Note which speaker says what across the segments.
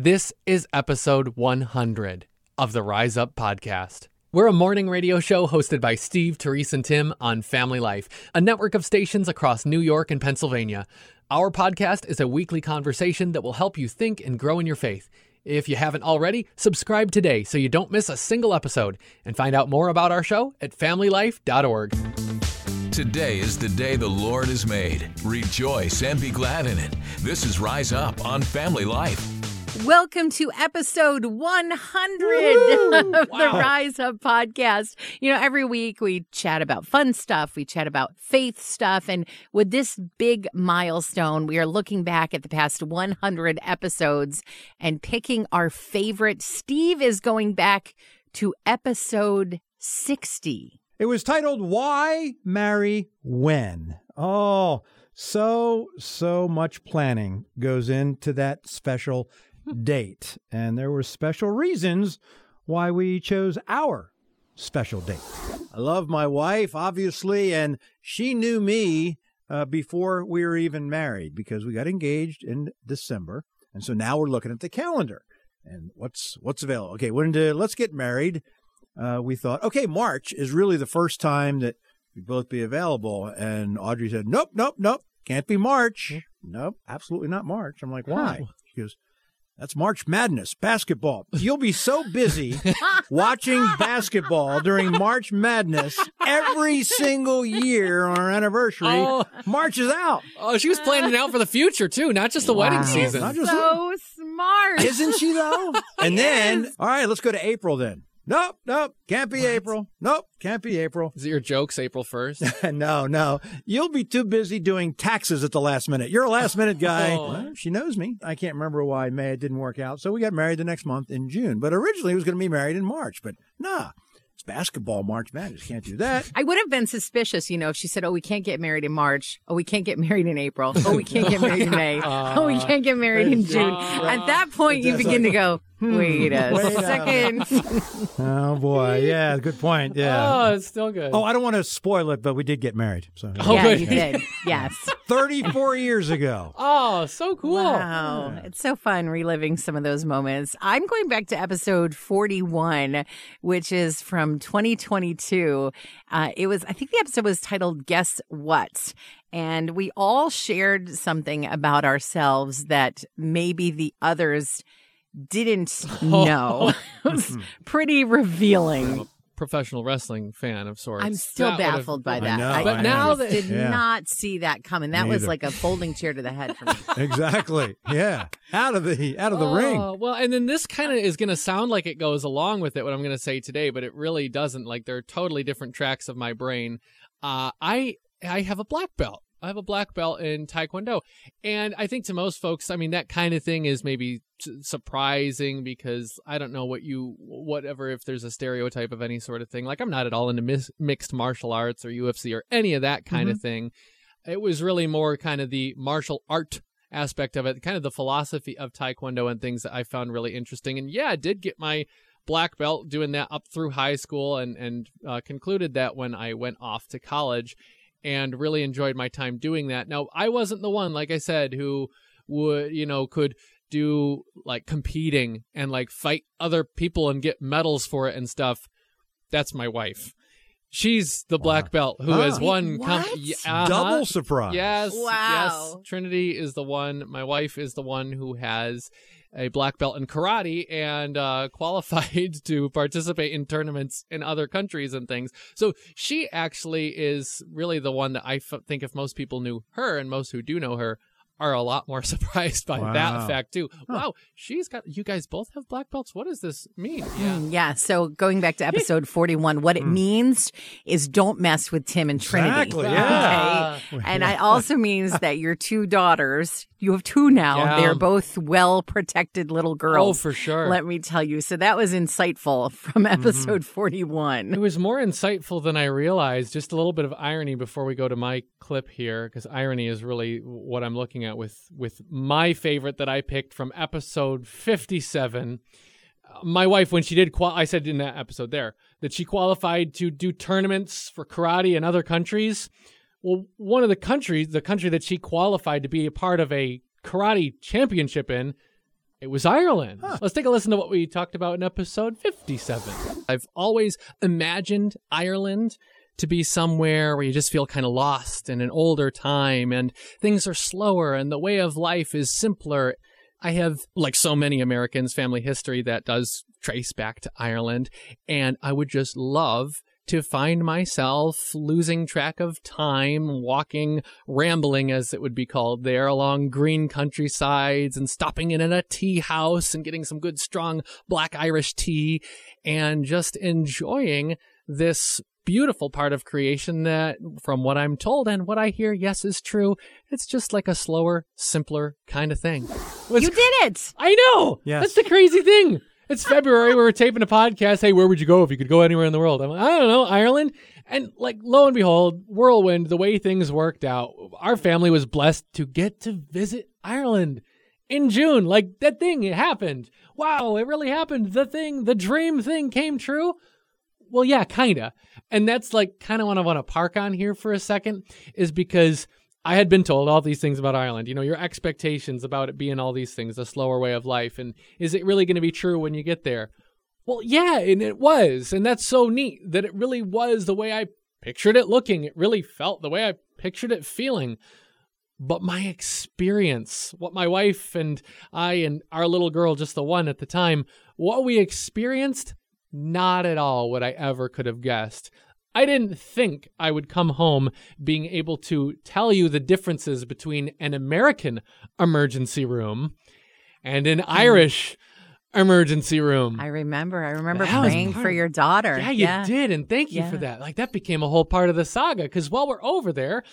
Speaker 1: This is episode 100 of the Rise Up podcast. We're a morning radio show hosted by Steve, Terese, and Tim on Family Life, a network of stations across New York and Pennsylvania. Our podcast is a weekly conversation that will help you think and grow in your faith. If you haven't already, subscribe today so you don't miss a single episode and find out more about our show at familylife.org.
Speaker 2: Today is the day the Lord has made. Rejoice and be glad in it. This is Rise Up on Family Life.
Speaker 3: Welcome to episode 100 of the Rise Up podcast. You know, every week we chat about fun stuff, we chat about faith stuff. And with this big milestone, we are looking back at the past 100 episodes and picking our favorite. Steve is going back to episode 60.
Speaker 4: It was titled Why Marry When. Oh, so, so much planning goes into that special date. And there were special reasons why we chose our special date. I love my wife, obviously, and she knew me uh, before we were even married because we got engaged in December. And so now we're looking at the calendar and what's what's available. Okay, when to, let's get married. Uh, we thought, okay, March is really the first time that we'd both be available. And Audrey said, nope, nope, nope, can't be March. Nope, absolutely not March. I'm like, why? She goes, that's March Madness, basketball. You'll be so busy watching basketball during March Madness every single year on our anniversary.
Speaker 1: Oh.
Speaker 4: March is out.
Speaker 1: Oh, she was planning it out for the future too, not just the wedding season.
Speaker 4: Not just
Speaker 3: So smart.
Speaker 4: Isn't she though? And then, all right, let's go to April then. Nope, nope, can't be April. Nope, can't be April.
Speaker 1: Is it your jokes April 1st?
Speaker 4: no, no. You'll be too busy doing taxes at the last minute. You're a last minute guy.
Speaker 1: Oh.
Speaker 4: Well, she knows me. I can't remember why May it didn't work out. So we got married the next month in June. But originally it was going to be married in March. But nah, it's basketball March Madness. Can't do that.
Speaker 3: I would have been suspicious, you know, if she said, "Oh, we can't get married in March. Oh, we can't get married in April. Oh, we can't get married in May. Oh, we can't get married in June." At that point, you
Speaker 4: That's
Speaker 3: begin to go, "Wait a
Speaker 4: Wait a
Speaker 3: second.
Speaker 4: Oh boy, yeah, good point. Yeah.
Speaker 1: Oh, it's still good.
Speaker 4: Oh, I don't want to spoil it, but we did get married. So
Speaker 1: Oh,
Speaker 3: yeah,
Speaker 1: good.
Speaker 3: you did. Yes.
Speaker 4: 34 years ago.
Speaker 1: Oh, so cool.
Speaker 3: Wow. It's so fun reliving some of those moments. I'm going back to episode 41, which is from 2022. Uh, it was, I think the episode was titled Guess What? And we all shared something about ourselves that maybe the others didn't know. it was pretty revealing.
Speaker 1: Professional wrestling fan of sorts.
Speaker 3: I'm still
Speaker 1: That would've-
Speaker 3: baffled by
Speaker 4: I
Speaker 3: that.
Speaker 4: know,
Speaker 3: I,
Speaker 1: But
Speaker 4: I
Speaker 1: now
Speaker 4: know.
Speaker 1: that
Speaker 3: did
Speaker 4: Yeah.
Speaker 3: not see that coming. That
Speaker 4: Me
Speaker 3: was
Speaker 4: either.
Speaker 3: like a folding chair to the head for me.
Speaker 4: Exactly. Yeah. Out of the out of the ring.
Speaker 1: Oh, Well, and then this kind of is going to sound like it goes along with it, what I'm going to say today, but it really doesn't. Like they're totally different tracks of my brain. Uh, I I have a black belt. I have a black belt in Taekwondo, and I think to most folks, I mean, that kind of thing is maybe s- surprising because I don't know what you, whatever, if there's a stereotype of any sort of thing. Like I'm not at all into mis- mixed martial arts or UFC or any of that kind of thing. It was really more kind of the martial art aspect of it, kind of the philosophy of Taekwondo and things that I found really interesting. And yeah, I did get my black belt doing that up through high school and and uh, concluded that when I went off to college and really enjoyed my time doing that. Now, I wasn't the one, like I said, who would, you know, could do like competing and like fight other people and get medals for it and stuff. That's my wife. She's the black belt who has
Speaker 4: Huh.
Speaker 1: won. com-
Speaker 3: What?
Speaker 1: Yeah, uh-huh.
Speaker 4: Double surprise.
Speaker 1: Yes.
Speaker 3: Wow.
Speaker 1: Yes. Trinity is the one. My wife is the one who has a black belt in karate and uh, qualified to participate in tournaments in other countries and things. So she actually is really the one that I f- think if most people knew her and most who do know her are a lot more surprised by
Speaker 4: Wow.
Speaker 1: that fact too. Wow, she's got you guys both have black belts. What does this mean? Yeah.
Speaker 3: Mm, Yeah. So going back to episode 41, what it means is don't mess with Tim and Trinity.
Speaker 4: Exactly, yeah.
Speaker 3: Okay. And it also means that your two daughters, you have two now,
Speaker 1: Yeah.
Speaker 3: they're both well protected little girls.
Speaker 1: Oh, for sure.
Speaker 3: Let me tell you. So that was insightful from episode 41.
Speaker 1: It was more insightful than I realized. Just a little bit of irony before we go to my clip here, because irony is really what I'm looking at with with my favorite that I picked from episode 57. Uh, My wife, when she did, qual- I said in that episode there that she qualified to do tournaments for karate in other countries. Well, one of the countries, the country that she qualified to be a part of a karate championship in, It was Ireland. Let's take a listen to what we talked about in episode 57. I've always imagined Ireland to be somewhere where you just feel kind of lost in an older time and things are slower and the way of life is simpler. I have, like so many Americans, family history that does trace back to Ireland, and I would just love to find myself losing track of time, walking, rambling as it would be called there along green countrysides and stopping in at a tea house and getting some good strong black Irish tea and just enjoying this beautiful part of creation that from what I'm told and what I hear, yes, is true. It's just like a slower, simpler kind of thing. It's
Speaker 3: You did it.
Speaker 1: I know.
Speaker 4: Yes.
Speaker 1: That's the crazy thing. It's February. we were taping a podcast. Hey, where would you go if you could go anywhere in the world? I'm like, I don't know, Ireland. And like, lo and behold, whirlwind, the way things worked out, our family was blessed to get to visit Ireland in June. Like that thing, it happened. Wow, it really happened. The thing, the dream thing came true. Well, yeah, kinda. And that's like kind of what I want to park on here for a second is because I had been told all these things about Ireland. You know, your expectations about it being all these things, a slower way of life. And is it really going to be true when you get there? Well, yeah, and it was. And that's so neat that it really was the way I pictured it looking. It really felt the way I pictured it feeling. But my experience, what my wife and I and our little girl, just the one at the time, what we experienced, not at all what I ever could have guessed. I didn't think I would come home being able to tell you the differences between an American emergency room and an hmm. Irish emergency room.
Speaker 3: I remember. I remember
Speaker 1: That
Speaker 3: praying for
Speaker 1: of-
Speaker 3: your daughter.
Speaker 1: Yeah, you did, and thank you for that. Like that became a whole part of the saga because while we're over there,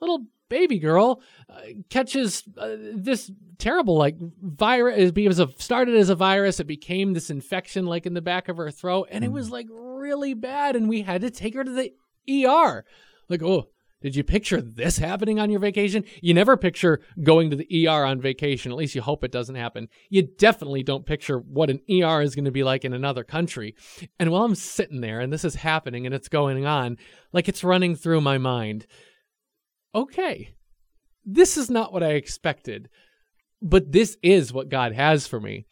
Speaker 1: little baby girl uh, catches uh, this terrible like virus. It was a, started as a virus. It became this infection like in the back of her throat, and it was like really bad. And we had to take her to the ER. Like, oh. Did you picture this happening on your vacation? You never picture going to the ER on vacation. At least you hope it doesn't happen. You definitely don't picture what an ER is going to be like in another country. And while I'm sitting there and this is happening and it's going on, like it's running through my mind, okay, this is not what I expected, but this is what God has for me.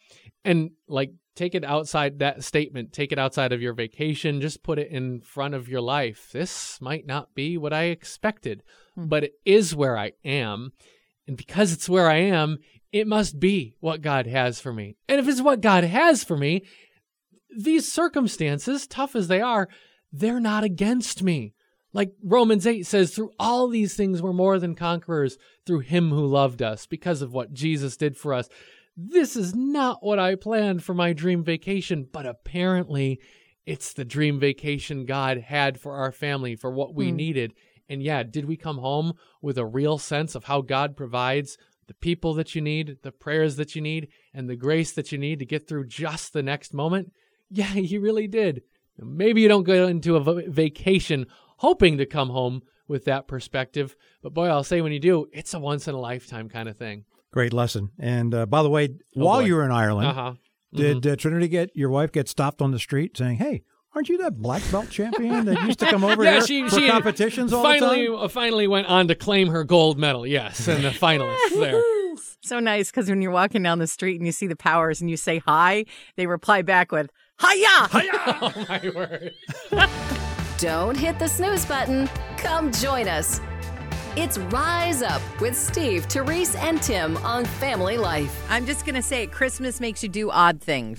Speaker 1: And like, take it outside that statement, take it outside of your vacation, just put it in front of your life. This might not be what I expected, hmm. but it is where I am. And because it's where I am, it must be what God has for me. And if it's what God has for me, these circumstances, tough as they are, they're not against me. Like Romans 8 says, through all these things we're more than conquerors through him who loved us because of what Jesus did for us. This is not what I planned for my dream vacation, but apparently it's the dream vacation God had for our family, for what we hmm. needed. And yeah, did we come home with a real sense of how God provides the people that you need, the prayers that you need, and the grace that you need to get through just the next moment? Yeah, He really did. Maybe you don't go into a vacation hoping to come home with that perspective, but boy, I'll say when you do, it's a once in a lifetime kind of thing.
Speaker 4: Great lesson. And uh, by the way,
Speaker 1: Oh,
Speaker 4: while
Speaker 1: boy.
Speaker 4: you were in Ireland,
Speaker 1: Uh huh.
Speaker 4: did uh, Trinity get your wife get stopped on the street saying, "Hey, aren't you that black belt champion that used to come over
Speaker 1: yeah,
Speaker 4: here
Speaker 1: she,
Speaker 4: for
Speaker 1: she
Speaker 4: competitions all
Speaker 1: finally
Speaker 4: the time?"
Speaker 1: uh, finally went on to claim her gold medal. Yes, and the finalists there.
Speaker 3: So nice because when you're walking down the street and you see the powers and you say hi, they reply back with Hiya! hiya.
Speaker 1: oh my word!
Speaker 5: Don't hit the snooze button. Come join us. It's Rise Up with Steve, Terese, and Tim on Family Life.
Speaker 3: I'm just gonna say Christmas makes you do odd things.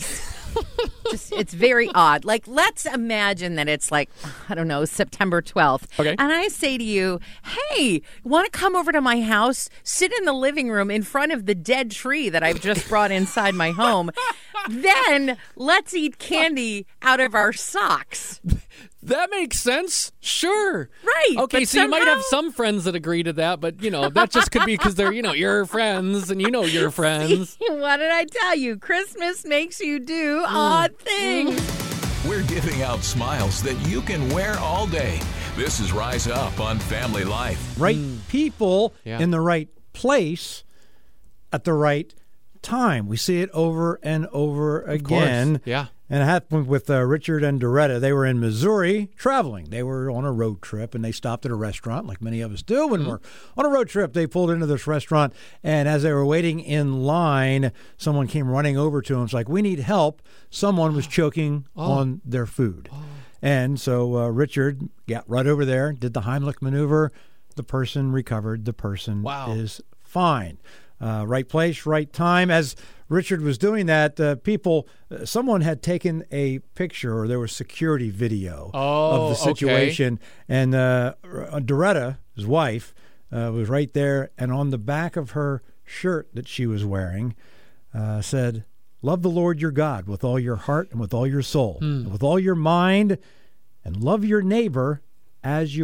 Speaker 3: just it's very odd. Like let's imagine that it's like I don't know September 12th,
Speaker 1: Okay.
Speaker 3: and I say to you, "Hey, want to come over to my house? Sit in the living room in front of the dead tree that I've just brought inside my home. then let's eat candy out of our socks."
Speaker 1: That makes sense. Sure.
Speaker 3: Right,
Speaker 1: Okay,
Speaker 3: but
Speaker 1: so you might have some friends that agree to that, but you know that just could be because they're you know your friends and you know your friends.
Speaker 3: what did I tell you? Christmas makes you do odd mm. things.
Speaker 2: We're giving out smiles that you can wear all day. This is Rise Up on Family Life.
Speaker 4: right mm. people
Speaker 1: Yeah.
Speaker 4: in the right place at the right time. We see it over and over again.
Speaker 1: Yeah.
Speaker 4: And it happened with uh, Richard and Doretta. They were in Missouri traveling. They were on a road trip and they stopped at a restaurant, like many of us do when we're on a road trip. They pulled into this restaurant, and as they were waiting in line, someone came running over to them. It's like, We need help. Someone was choking on their food. And so uh, Richard got right over there, did the Heimlich maneuver. The person recovered. The person
Speaker 1: Wow.
Speaker 4: is fine. Uh, right place, right time. As Richard was doing that, uh, people, uh, someone had taken a picture or there was security video
Speaker 1: Oh,
Speaker 4: of the
Speaker 1: okay.
Speaker 4: situation. And uh, Doretta, his wife, uh, was right there. And on the back of her shirt that she was wearing uh, said, Love the Lord your God with all your heart and with all your soul
Speaker 1: Hmm.
Speaker 4: and with all your mind, and love your neighbor as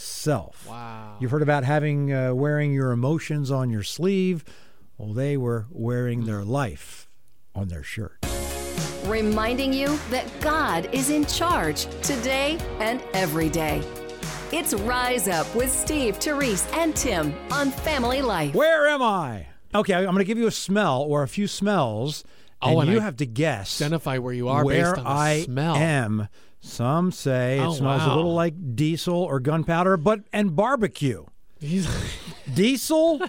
Speaker 4: yourself.
Speaker 1: Wow.
Speaker 4: You've heard about having uh, wearing your emotions on your sleeve. Well, they were wearing their life on their shirt.
Speaker 5: reminding you that God is in charge today and every day. It's Rise Up with Steve, Terese, and Tim on Family Life.
Speaker 4: Where am I? Okay, I'm going to give you a smell or a few smells,
Speaker 1: Oh,
Speaker 4: and
Speaker 1: and
Speaker 4: you
Speaker 1: I
Speaker 4: have to guess
Speaker 1: Identify where you are
Speaker 4: where
Speaker 1: based on the
Speaker 4: I
Speaker 1: smell.
Speaker 4: am. Some say it
Speaker 1: Oh,
Speaker 4: smells a little like diesel or gunpowder, but and barbecue. Diesel,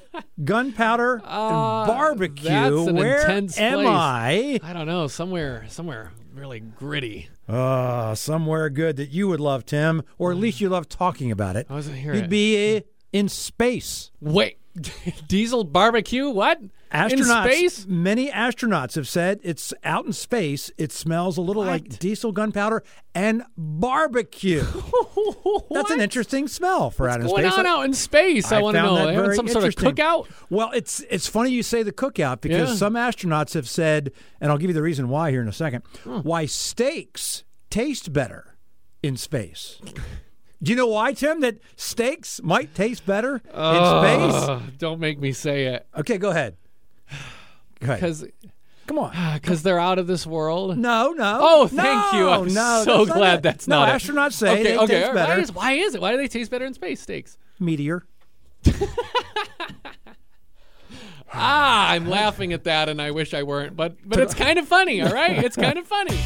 Speaker 4: gunpowder,
Speaker 1: Uh,
Speaker 4: and barbecue. Where
Speaker 1: intense
Speaker 4: am
Speaker 1: place.
Speaker 4: I?
Speaker 1: I don't know. Somewhere, somewhere really gritty.
Speaker 4: Uh, somewhere good that you would love, Tim, or at least you love talking about it.
Speaker 1: I wasn't here.
Speaker 4: You'd be uh, in space.
Speaker 1: Wait, diesel barbecue? What?
Speaker 4: Astronauts,
Speaker 1: in space?
Speaker 4: many astronauts have said it's out in space. It smells a little like diesel, gunpowder, and barbecue. That's an interesting smell for out in
Speaker 1: What's going
Speaker 4: space.
Speaker 1: on out in space? I, want to know.
Speaker 4: that very
Speaker 1: some sort of cookout?
Speaker 4: Well, it's it's funny you say the cookout because
Speaker 1: Yeah.
Speaker 4: some astronauts have said, and I'll give you the reason why here in a second,
Speaker 1: Hmm.
Speaker 4: why steaks taste better in space. Do you know why, Tim? That steaks might taste better in space.
Speaker 1: Don't make me say it.
Speaker 4: Okay, go ahead.
Speaker 1: Because
Speaker 4: Come on.
Speaker 1: Because they're out of this world.
Speaker 4: No, no.
Speaker 1: Oh, thank you. I'm
Speaker 4: no,
Speaker 1: so
Speaker 4: that's not
Speaker 1: glad
Speaker 4: it.
Speaker 1: that's
Speaker 4: no,
Speaker 1: not it.
Speaker 4: astronauts say
Speaker 1: okay,
Speaker 4: they
Speaker 1: okay.
Speaker 4: taste better.
Speaker 1: Why is, why is it? Why do they taste better in space steaks?
Speaker 4: Meteor.
Speaker 1: Ah, I'm laughing at that, and I wish I weren't. But but it's kind of funny. All right, it's kind of funny.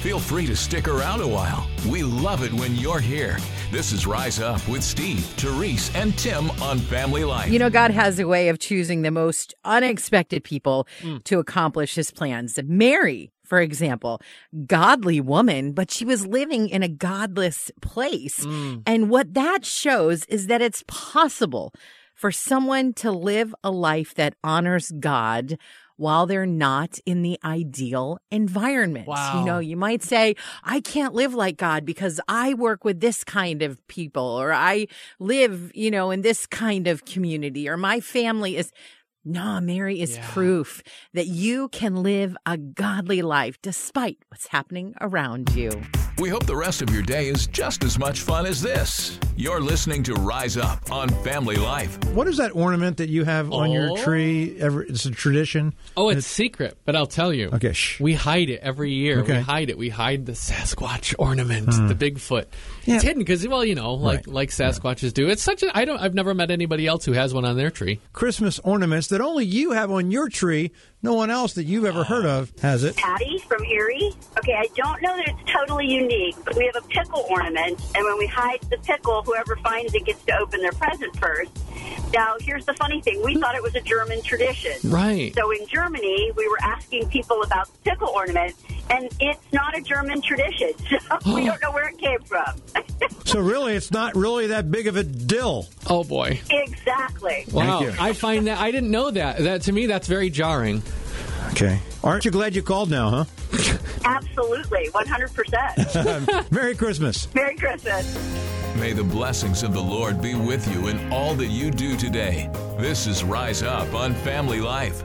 Speaker 2: Feel free to stick around a while. We love it when you're here. This is Rise Up with Steve, Terese, and Tim on Family Life.
Speaker 3: You know, God has a way of choosing the most unexpected people mm. to accomplish his plans. Mary, for example, godly woman, but she was living in a godless place. Mm. And what that shows is that it's possible for someone to live a life that honors God while they're not in the ideal environment.
Speaker 1: Wow.
Speaker 3: You know, you might say, I can't live like God because I work with this kind of people, or I live, you know, in this kind of community, or my family is. No, Mary is
Speaker 1: Yeah.
Speaker 3: proof that you can live a godly life despite what's happening around you.
Speaker 2: We hope the rest of your day is just as much fun as this. You're listening to Rise Up on Family Life.
Speaker 4: What is that ornament that you have on your
Speaker 1: Oh.
Speaker 4: tree? Every, it's a tradition.
Speaker 1: Oh, it's secret, but I'll tell you.
Speaker 4: Okay, shh.
Speaker 1: We hide it every year.
Speaker 4: Okay.
Speaker 1: We hide it. We hide the Sasquatch ornament, hmm. the Bigfoot.
Speaker 4: Yeah.
Speaker 1: It's hidden because, well, you know, like
Speaker 4: Right.
Speaker 1: like Sasquatches do. It's such a. I don't. I've never met anybody else who has one on their tree.
Speaker 4: Christmas ornaments that only you have on your tree. No one else that you've ever heard of has it.
Speaker 6: Patty from Erie. Okay, I don't know that it's totally unique, but we have a pickle ornament, and when we hide the pickle, whoever finds it gets to open their present first. Now, here's the funny thing: we thought it was a German tradition.
Speaker 1: Right.
Speaker 6: So in Germany, we were asking people about the pickle ornament, and it's not a German tradition. So we oh. don't know where it came from.
Speaker 4: So really, it's not really that big of a dill.
Speaker 1: Oh boy.
Speaker 6: exactly.
Speaker 1: Wow.
Speaker 4: you.
Speaker 1: I find that I didn't know that. That to me, that's very jarring.
Speaker 4: Okay. Aren't you glad you called now, huh?
Speaker 6: Absolutely, 100%.
Speaker 4: Merry Christmas.
Speaker 6: Merry Christmas.
Speaker 2: May the blessings of the Lord be with you in all that you do today. This is Rise Up on Family Life.